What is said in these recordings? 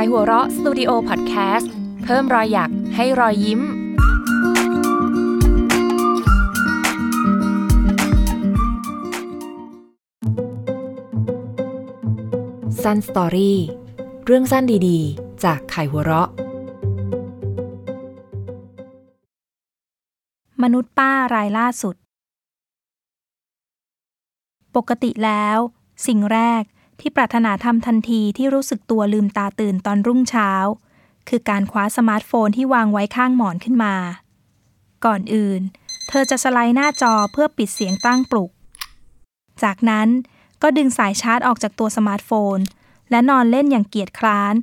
ายหัวเราะสตูดิโอพอดแคสต์เพิ่มรอยหยักให้รอยยิ้ม สั้นสตอรี่เรื่องสั้นดีๆ จากไข่หัวเราะ มนุษย์ป้ารายล่าสุด ปกติแล้ว สิ่งแรก ที่ปรารถนาทำทันทีที่รู้สึกตัวลืมตาตื่นตอนรุ่งเช้า คือการคว้าสมาร์ทโฟนที่วางไว้ข้างหมอนขึ้นมา ก่อนอื่น เธอจะสไลด์หน้าจอเพื่อปิดเสียงตั้งปลุก จากนั้นก็ดึงสายชาร์จออกจากตัวสมาร์ทโฟน และนอนเล่นอย่างเกียจคร้าน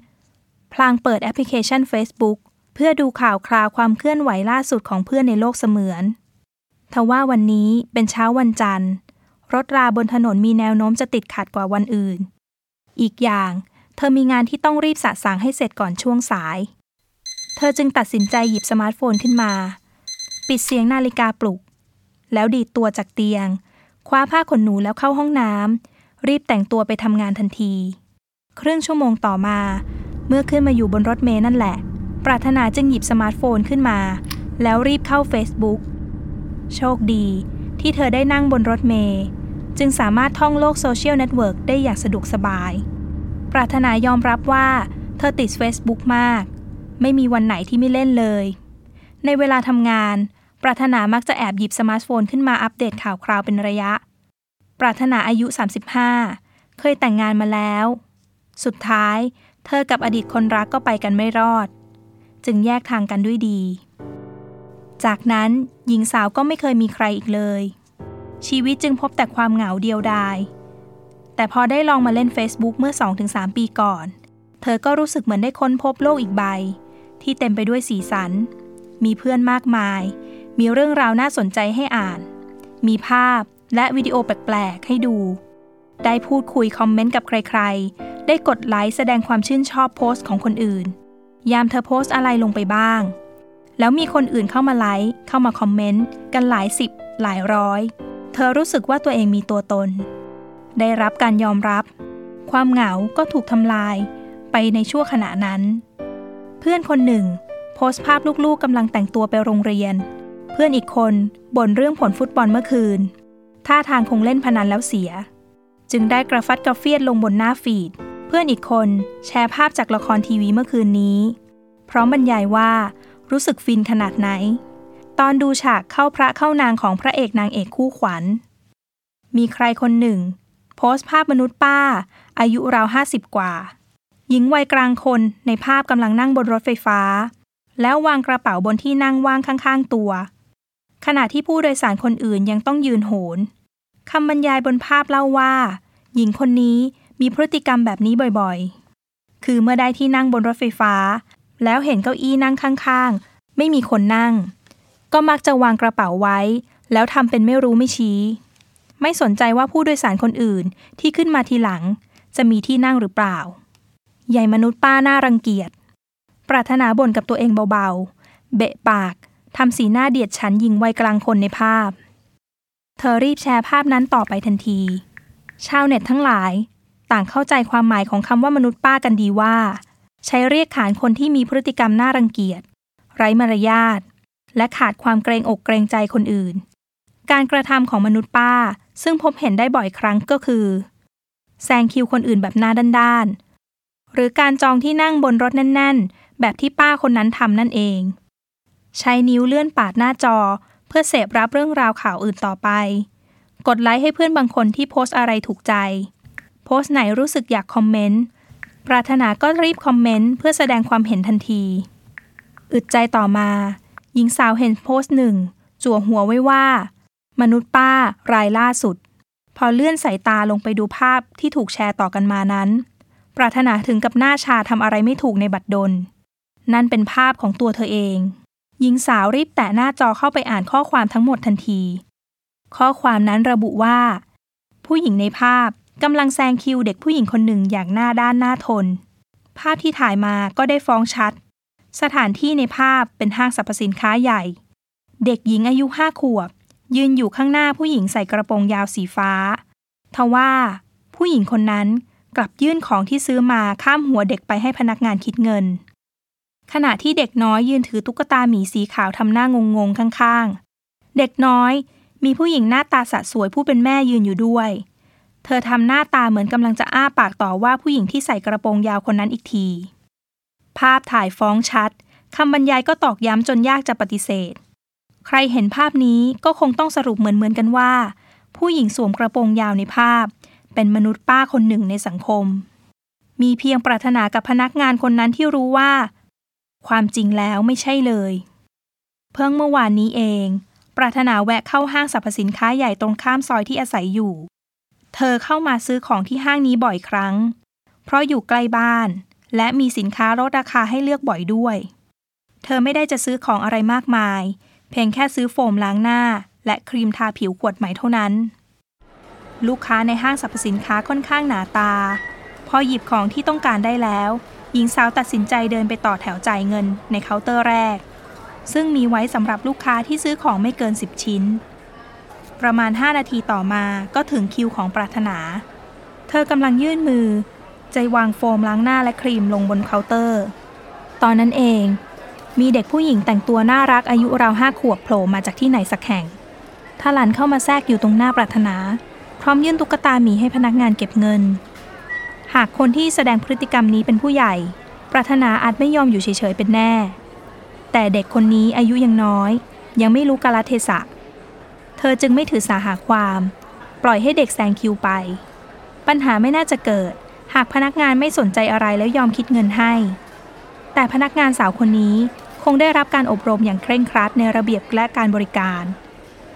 พลางเปิดแอปพลิเคชัน Facebook เพื่อดูข่าวคราวความเคลื่อนไหวล่าสุดของเพื่อนในโลกเสมือน ทว่าวันนี้เป็นเช้าวันจันทร์ รถราบนถนนมีแนวโน้มจะติดขัดกว่าวันอื่น อีกอย่าง เธอมีงานที่ต้องรีบสะสางให้เสร็จก่อนช่วงสาย เธอจึงตัดสินใจหยิบสมาร์ทโฟนขึ้นมา ปิดเสียงนาฬิกาปลุก แล้วดีดตัวจากเตียง คว้าผ้าขนหนูแล้วเข้าห้องน้ำรีบแต่งตัวไปทำงานทันที ครึ่งชั่วโมงต่อมา เมื่อขึ้นมาอยู่บนรถเมล์นั่นแหละ ปรารถนาจึงหยิบสมาร์ทโฟนขึ้นมา แล้วรีบเข้า Facebook โชคดีที่เธอได้นั่งบนรถเมล์ จึงสามารถท่องโลกโซเชียลเน็ตเวิร์กได้อย่างสะดวกสบาย ปรารถนายอมรับว่า เธอติด Facebook มาก ไม่มีวันไหนที่ไม่เล่นเลย ในเวลาทำงาน ปรารถนามักจะแอบหยิบสมาร์ทโฟนขึ้นมาอัปเดตข่าวคราวเป็นระยะ ปรารถนาอายุ 35 เคยแต่งงานมาแล้ว สุดท้าย เธอกับอดีตคนรักก็ไปกันไม่รอด จึงแยกทางกันด้วยดี จากนั้นหญิงสาวก็ไม่เคยมีใครอีกเลย ชีวิตจึงพบแต่ความเหงาเดียวดาย แต่พอได้ลองมาเล่น Facebook เมื่อ 2-3 ปีก่อน เธอก็รู้สึกเหมือนได้ค้นพบโลกอีกใบ ที่เต็มไปด้วยสีสัน มีเพื่อนมากมาย มีเรื่องราวน่าสนใจให้อ่าน มีภาพและวิดีโอแปลกๆให้ดู ได้พูดคุยคอมเมนต์กับใครๆ ได้กดไลค์แสดงความชื่นชอบโพสต์ของคนอื่น ยามเธอโพสต์อะไรลงไปบ้าง แล้วมีคนอื่นเข้ามาไลค์เข้ามาคอมเมนต์กันหลายสิบหลายร้อย เธอรู้สึกว่าตัวเองมีตัวตน ได้รับการยอมรับ ความเหงาก็ถูกทำลายไปในชั่วขณะนั้น เพื่อนคนหนึ่ง โพสต์ภาพลูกๆกำลังแต่งตัวไปโรงเรียน เพื่อนอีกคนบ่นเรื่องผลฟุตบอลเมื่อคืน ท่าทางคงเล่นพนันแล้วเสีย จึงได้กระฟัดกระเฟียดลงบนหน้าฟีด เพื่อนอีกคนแชร์ภาพจากละครทีวีเมื่อคืนนี้ พร้อมบรรยายว่ารู้สึกฟินขนาดไหน ตอนดูฉากเข้าพระเข้านางของพระเอกนางเอกคู่ขวัญ มีใครคนหนึ่ง โพสต์ภาพมนุษย์ป้า อายุราวห้าสิบกว่า หญิงวัยกลางคนในภาพกำลังนั่งบนรถไฟฟ้า แล้ววางกระเป๋าบนที่นั่งว่างข้างๆตัว ขณะที่ผู้โดยสารคนอื่นยังต้องยืนโหนคำบรรยายบนภาพเล่าว่า หญิงคนนี้มีพฤติกรรมแบบนี้บ่อยๆ คือเมื่อได้ที่นั่งบนรถไฟฟ้า แล้วเห็นเก้าอี้นั่งข้างๆ ไม่มีคนนั่ง ก็มักจะวางกระเป๋าไว้ แล้วทำเป็นไม่รู้ไม่ชี้ ไม่สนใจว่าผู้โดยสารคนอื่นที่ขึ้นมาทีหลัง จะมีที่นั่งหรือเปล่า ใหญ่มนุษย์ป้าหน่ารังเกียจ ปรารถนาบ่นกับตัวเองเบาๆ เบะปากทำสีหน้าเดียดฉันยิงไวกลางคนในภาพ เธอรีบแชร์ภาพนั้นต่อไปทันที ชาวเน็ตทั้งหลาย ต่างเข้าใจความหมายของคำว่ามนุษย์ป้ากันดีว่า ใช้เรียกขานคนที่มีพฤติกรรมน่ารังเกียจ ไร้มารยาท และขาดความเกรงอกเกรงใจคนอื่น การกระทำของมนุษย์ป้า ซึ่งพบเห็นได้บ่อยครั้งก็คือแซงคิวคนอื่นแบบหน้าด้านๆ หรือการจองที่นั่งบนรถแน่น ๆ แบบที่ป้าคนนั้นทำนั่นเอง ใช้นิ้วเลื่อนปาดหน้าจอ เพื่อเสพรับเรื่องราวข่าวอื่นต่อไป กดไลค์ให้เพื่อนบางคนที่โพสต์อะไรถูกใจ โพสต์ไหนรู้สึกอยากคอมเมนต์ ปรารถนาก็รีบคอมเมนต์เพื่อแสดงความเห็นทันที อึดใจต่อมา หญิงสาวเห็นโพสต์หนึ่งจั่วหัวไว้ว่า มนุษย์ป้ารายล่าสุด พอเลื่อนสายตาลงไปดูภาพที่ถูกแชร์ต่อกันมานั้น ปรารถนาถึงกับหน้าชาทำอะไรไม่ถูกในบัตรดล นั่นเป็นภาพของตัวเธอเอง หญิงสาวรีบแตะหน้าจอเข้าไปอ่านข้อความทั้งหมดทันที ข้อความนั้นระบุว่า ผู้หญิงในภาพกำลังแซงคิวเด็กผู้หญิงคนหนึ่งอย่างหน้าด้านหน้าทน ภาพที่ถ่ายมาก็ได้ฟ้องชัด สถานที่ในภาพเป็นห้างสรรพสินค้าใหญ่ เด็กหญิงอายุห้าขวบ ยืนอยู่ข้างหน้าผู้หญิงใส่กระโปรงยาวสีฟ้า ทว่า ผู้หญิงคนนั้นกลับยื่นของที่ซื้อมาข้ามหัวเด็กไปให้พนักงานคิดเงิน ขณะที่เด็กน้อยยืนถือตุ๊กตาหมีสีขาวทำหน้างงงข้างๆ เด็กน้อยมีผู้หญิงหน้าตาสะสวยผู้เป็นแม่ยืนอยู่ด้วย เธอทำหน้าตาเหมือนกำลังจะอ้าปากต่อว่าผู้หญิงที่ใส่กระโปรงยาวคนนั้นอีกที ภาพถ่ายฟ้องชัดคำบรรยายก็ตอกย้ำจนยากจะปฏิเสธ ใครเห็นภาพนี้ก็คงต้องสรุปเหมือนๆกันว่า ผู้หญิงสวมกระโปรงยาวในภาพ เป็นมนุษย์ป้าคนหนึ่งในสังคม มีเพียงปรารถนากับพนักงานคนนั้นที่รู้ว่า ความจริงแล้วไม่ใช่เลย เพิ่งเมื่อวานนี้เอง ปรารถนาแวะเข้าห้างสรรพสินค้าใหญ่ตรงข้ามซอยที่อาศัยอยู่ เธอเข้ามาซื้อของที่ห้างนี้บ่อยครั้ง เพราะอยู่ใกล้บ้าน และมีสินค้าลดราคาให้เลือกบ่อยด้วย เธอไม่ได้จะซื้อของอะไรมากมาย เพียงแค่ซื้อโฟมล้างหน้า และครีมทาผิวขวดใหม่เท่านั้น ลูกค้าในห้างสรรพสินค้าค่อนข้างหนาตา พอหยิบของที่ต้องการได้แล้ว หญิงสาวตัดสินใจเดินไปต่อแถวจ่ายเงินในเคาน์เตอร์แรก ซึ่งมีไว้สำหรับลูกค้าที่ซื้อของไม่เกิน 10 ชิ้น ประมาณ 5 นาทีต่อมาก็ถึงคิวของปรารถนา เธอกำลังยื่นมือ ใจวางโฟมล้างหน้าและครีมลงบนเคาน์เตอร์ ตอนนั้นเอง มีเด็กผู้หญิงแต่งตัวน่ารักอายุราวห้าขวบโผล่มาจากที่ไหนสักแห่งทาหลันเข้ามาแทรกอยู่ตรงหน้าปรารถนา พร้อมยื่นตุ๊กตาหมีให้พนักงานเก็บเงิน หากคนที่แสดงพฤติกรรมนี้เป็นผู้ใหญ่ ปรารถนาอาจไม่ยอมอยู่เฉยๆเป็นแน่ แต่เด็กคนนี้อายุยังน้อย ยังไม่รู้กาลเทศะ เธอจึงไม่ถือสาหาความ ปล่อยให้เด็กแซงคิวไป ปัญหาไม่น่าจะเกิด หากพนักงานไม่สนใจอะไรแล้วยอมคิดเงินให้ แต่พนักงานสาวคนนี้คงได้รับการอบรมอย่างเคร่งครัดในระเบียบและการบริการ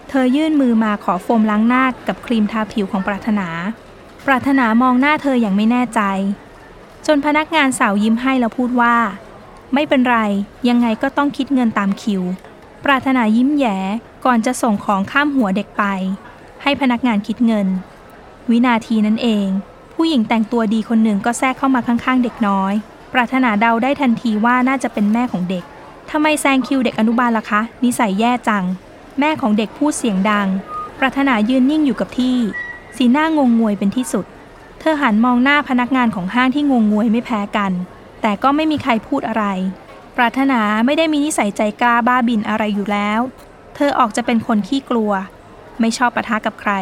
เธอยื่นมือมาขอโฟมล้างหน้ากับครีมทาผิวของปรารถนา ปรารถนามองหน้าเธออย่างไม่แน่ใจ จนพนักงานสาวยิ้มให้แล้วพูดว่า ไม่เป็นไร ยังไงก็ต้องคิดเงินตามคิว ปรารถนายิ้มแย้ก่อนจะส่งของข้ามหัวเด็กไป ให้พนักงานคิดเงิน วินาทีนั้นเอง ผู้หญิงแต่งตัวดีคนหนึ่งก็แทรกเข้ามาข้างๆ เด็กน้อย ปรารถนาเดาได้ทันทีว่าน่าจะเป็นแม่ของเด็กทำไมแซงคิวเด็กอนุบาลล่ะคะ นิสัยแย่จัง แม่ของเด็กพูดเสียงดัง ปรารถนายืนนิ่งอยู่กับที่ สีหน้างงงวยเป็นที่สุด เธอหันมองหน้าพนักงานของห้างที่งงงวยไม่แพ้กัน แต่ก็ไม่มีใครพูดอะไร ปรารถนาไม่ได้มีนิสัยใจกล้าบ้าบินอะไรอยู่แล้ว เธอออกจะเป็นคนขี้กลัว ไม่ชอบปะทะกับใคร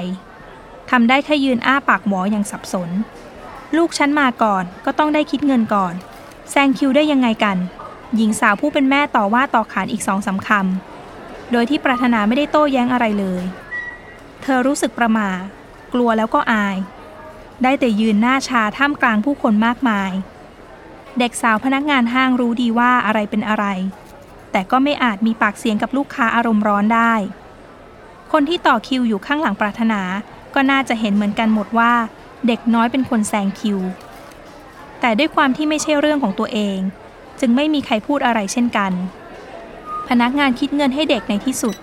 ทำได้แค่ยืนอ้าปากหมออย่างสับสน ลูกฉันมาก่อนก็ต้องได้คิดเงินก่อน แซงคิวได้ยังไงกัน หญิงสาวผู้เป็นแม่ต่อว่าต่อขานอีกสองสาคำโดยที่ปรารถนาไม่ได้โต้แย้งอะไรเลย เธอรู้สึกประหม่ากลัวแล้วก็อาย ได้แต่ยืนหน้าชาท่ามกลางผู้คนมากมาย เด็กสาวพนักงานห้างรู้ดีว่าอะไรเป็นอะไร แต่ก็ไม่อาจมีปากเสียงกับลูกค้าอารมณ์ร้อนได้ คนที่ต่อคิวอยู่ข้างหลังปรารถนา ก็น่าจะเห็นเหมือนกันหมดว่าเด็กน้อยเป็นคนแซงคิว แต่ด้วยความที่ไม่ใช่เรื่องของตัวเอง จึงไม่มีใครพูดอะไรเช่นกัน พนักงานคิดเงินให้เด็กในที่สุด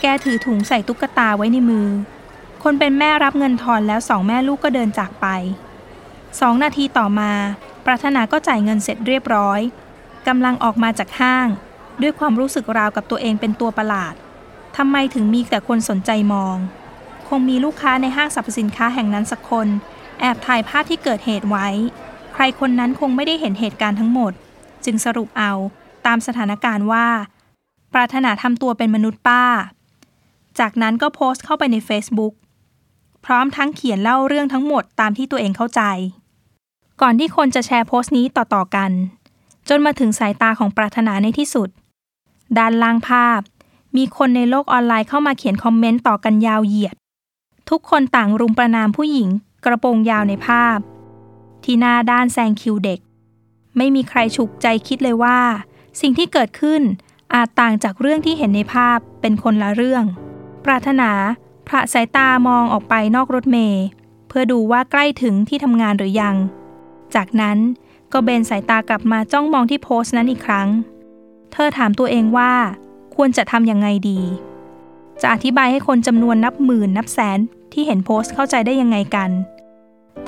แกถือถุงใส่ตุ๊กตาไว้ในมือ คนเป็นแม่รับเงินทอนแล้วสองแม่ลูกก็เดินจากไป สองนาทีต่อมา ปรารถนาก็จ่ายเงินเสร็จเรียบร้อยกำลังออกมาจากห้าง ด้วยความรู้สึกราวกับตัวเองเป็นตัวประหลาดทำไมถึงมีแต่คนสนใจมอง คงมีลูกค้าในห้างสรรพสินค้าแห่งนั้นสักคน แอบถ่ายภาพที่เกิดเหตุไว้ ใครคนนั้นคงไม่ได้เห็นเหตุการณ์ทั้งหมด จึงสรุปเอาตามสถานการณ์ว่า ปรารถนาทำตัวเป็นมนุษย์ป้า จากนั้นก็โพสต์เข้าไปใน Facebook พร้อมทั้งเขียนเล่าเรื่องทั้งหมดตามที่ตัวเองเข้าใจ ก่อนที่คนจะแชร์โพสต์นี้ต่อๆกัน จนมาถึงสายตาของปรารถนาในที่สุด ด้านล่างภาพ มีคนในโลกออนไลน์เข้ามาเขียนคอมเมนต์ต่อกันยาวเหยียด ทุกคนต่างรุมประนามผู้หญิงกระโปรงยาวในภาพ ที่หน้าด้านแซงคิวเด็ก ไม่มีใครฉุกใจคิดเลยว่า สิ่งที่เกิดขึ้นอาจต่างจากเรื่องที่เห็นในภาพเป็นคนละเรื่อง ปรารถนาพระสายตามองออกไปนอกรถเมล์เพื่อดูว่าใกล้ถึงที่ทำงานหรือยัง จากนั้นก็เบนสายตากลับมาจ้องมองที่โพสต์นั้นอีกครั้ง เธอถามตัวเองว่า ควรจะทำยังไงดี จะอธิบายให้คนจำนวนนับหมื่นนับแสนที่เห็นโพสต์เข้าใจได้ยังไงกัน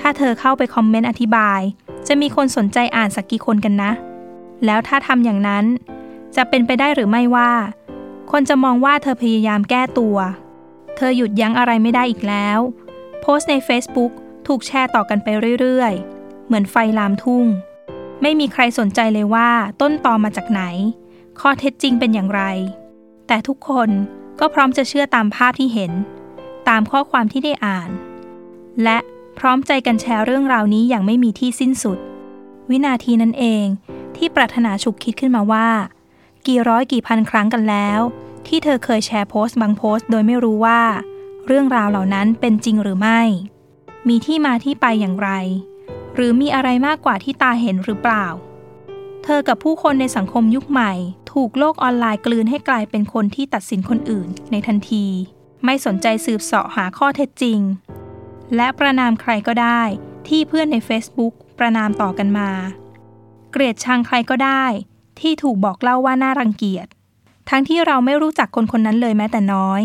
ถ้าเธอเข้าไปคอมเมนต์อธิบาย จะมีคนสนใจอ่านสักกี่คนกันนะ แล้วถ้าทำอย่างนั้น จะเป็นไปได้หรือไม่ว่า คนจะมองว่าเธอพยายามแก้ตัว เธอหยุดยั้งอะไรไม่ได้อีกแล้ว โพสต์ใน Facebook ถูกแชร์ต่อกันไปเรื่อยๆ เหมือนไฟลามทุ่ง ไม่มีใครสนใจเลยว่าต้นตอมาจากไหน ข้อเท็จจริงเป็นอย่างไร แต่ทุกคน ก็พร้อมจะเชื่อตามภาพที่เห็น ตามข้อความที่ได้อ่าน และพร้อมใจกันแชร์เรื่องราวนี้อย่างไม่มีที่สิ้นสุด วินาทีนั้นเองที่ปรารถนาฉุกคิดขึ้นมาว่า กี่ร้อยกี่พันครั้งกันแล้ว ที่เธอเคยแชร์โพสต์บางโพสต์โดยไม่รู้ว่า เรื่องราวเหล่านั้นเป็นจริงหรือไม่ มีที่มาที่ไปอย่างไร หรือมีอะไรมากกว่าที่ตาเห็นหรือเปล่า เธอกับผู้คนในสังคมยุคใหม่ ถูกโลกออนไลน์กลืนให้กลายเป็นคนที่ตัดสินคนอื่นในทันที ไม่สนใจสืบเสาะหาข้อเท็จจริง และประนามใครก็ได้ที่เพื่อนใน Facebook ประนามต่อกันมา เกลียดชังใครก็ได้ ที่ถูกบอกเล่าว่าน่ารังเกียจ ทั้งที่เราไม่รู้จักคนคนนั้นเลยแม้แต่น้อย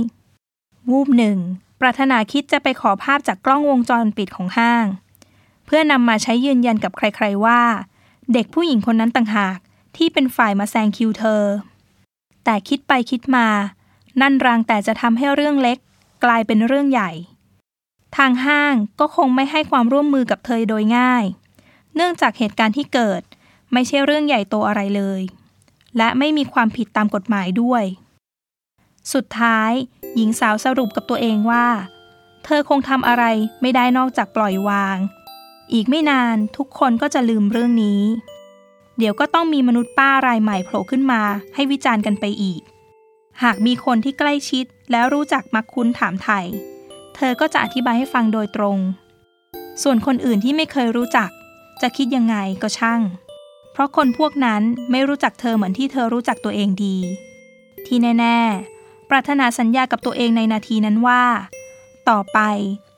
วูบหนึ่งปรารถนาคิดจะไปขอภาพจากกล้องวงจรปิดของห้าง เพื่อนำมาใช้ยืนยันกับใครๆว่า เด็กผู้หญิงคนนั้นต่างหากที่เป็นฝ่ายมาแซงคิวเธอ แต่คิดไปคิดมา นั่นรางแต่จะทำให้เรื่องเล็ก กลายเป็นเรื่องใหญ่ ทางห้างก็คงไม่ให้ความร่วมมือกับเธอโดยง่าย เนื่องจากเหตุการณ์ที่เกิดไม่ใช่เรื่องใหญ่โตอะไรเลย และไม่มีความผิดตามกฎหมายด้วย สุดท้าย หญิงสาวสรุปกับตัวเองว่า เธอคงทำอะไรไม่ได้นอกจากปล่อยวาง อีกไม่นานทุกคนก็จะลืมเรื่องนี้ เดี๋ยวก็ต้องมีมนุษย์ป้ารายใหม่โผล่ขึ้นมา ให้วิจารณ์กันไปอีก หากมีคนที่ใกล้ชิดแล้วรู้จักมักคุ้นถามไทย เธอก็จะอธิบายให้ฟังโดยตรง ส่วนคนอื่นที่ไม่เคยรู้จัก จะคิดยังไงก็ช่าง เพราะคนพวกนั้นไม่รู้จักเธอเหมือนที่เธอรู้จักตัวเองดี ที่แน่ ๆ ปรารถนาสัญญากับตัวเองในนาทีนั้นว่า ต่อไป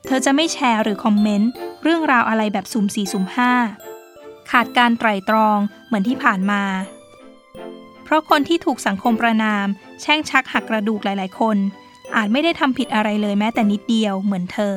เธอจะไม่แชร์หรือคอมเมนต์ เรื่องราวอะไรแบบสุ่มสี่สุ่มห้าขาดการไตร่ตรองเหมือนที่ผ่านมา เพราะคนที่ถูกสังคมประนาม แช่งชักหักกระดูกหลาย ๆ คน อาจไม่ได้ทำผิดอะไรเลยแม้แต่นิดเดียวเหมือนเธอ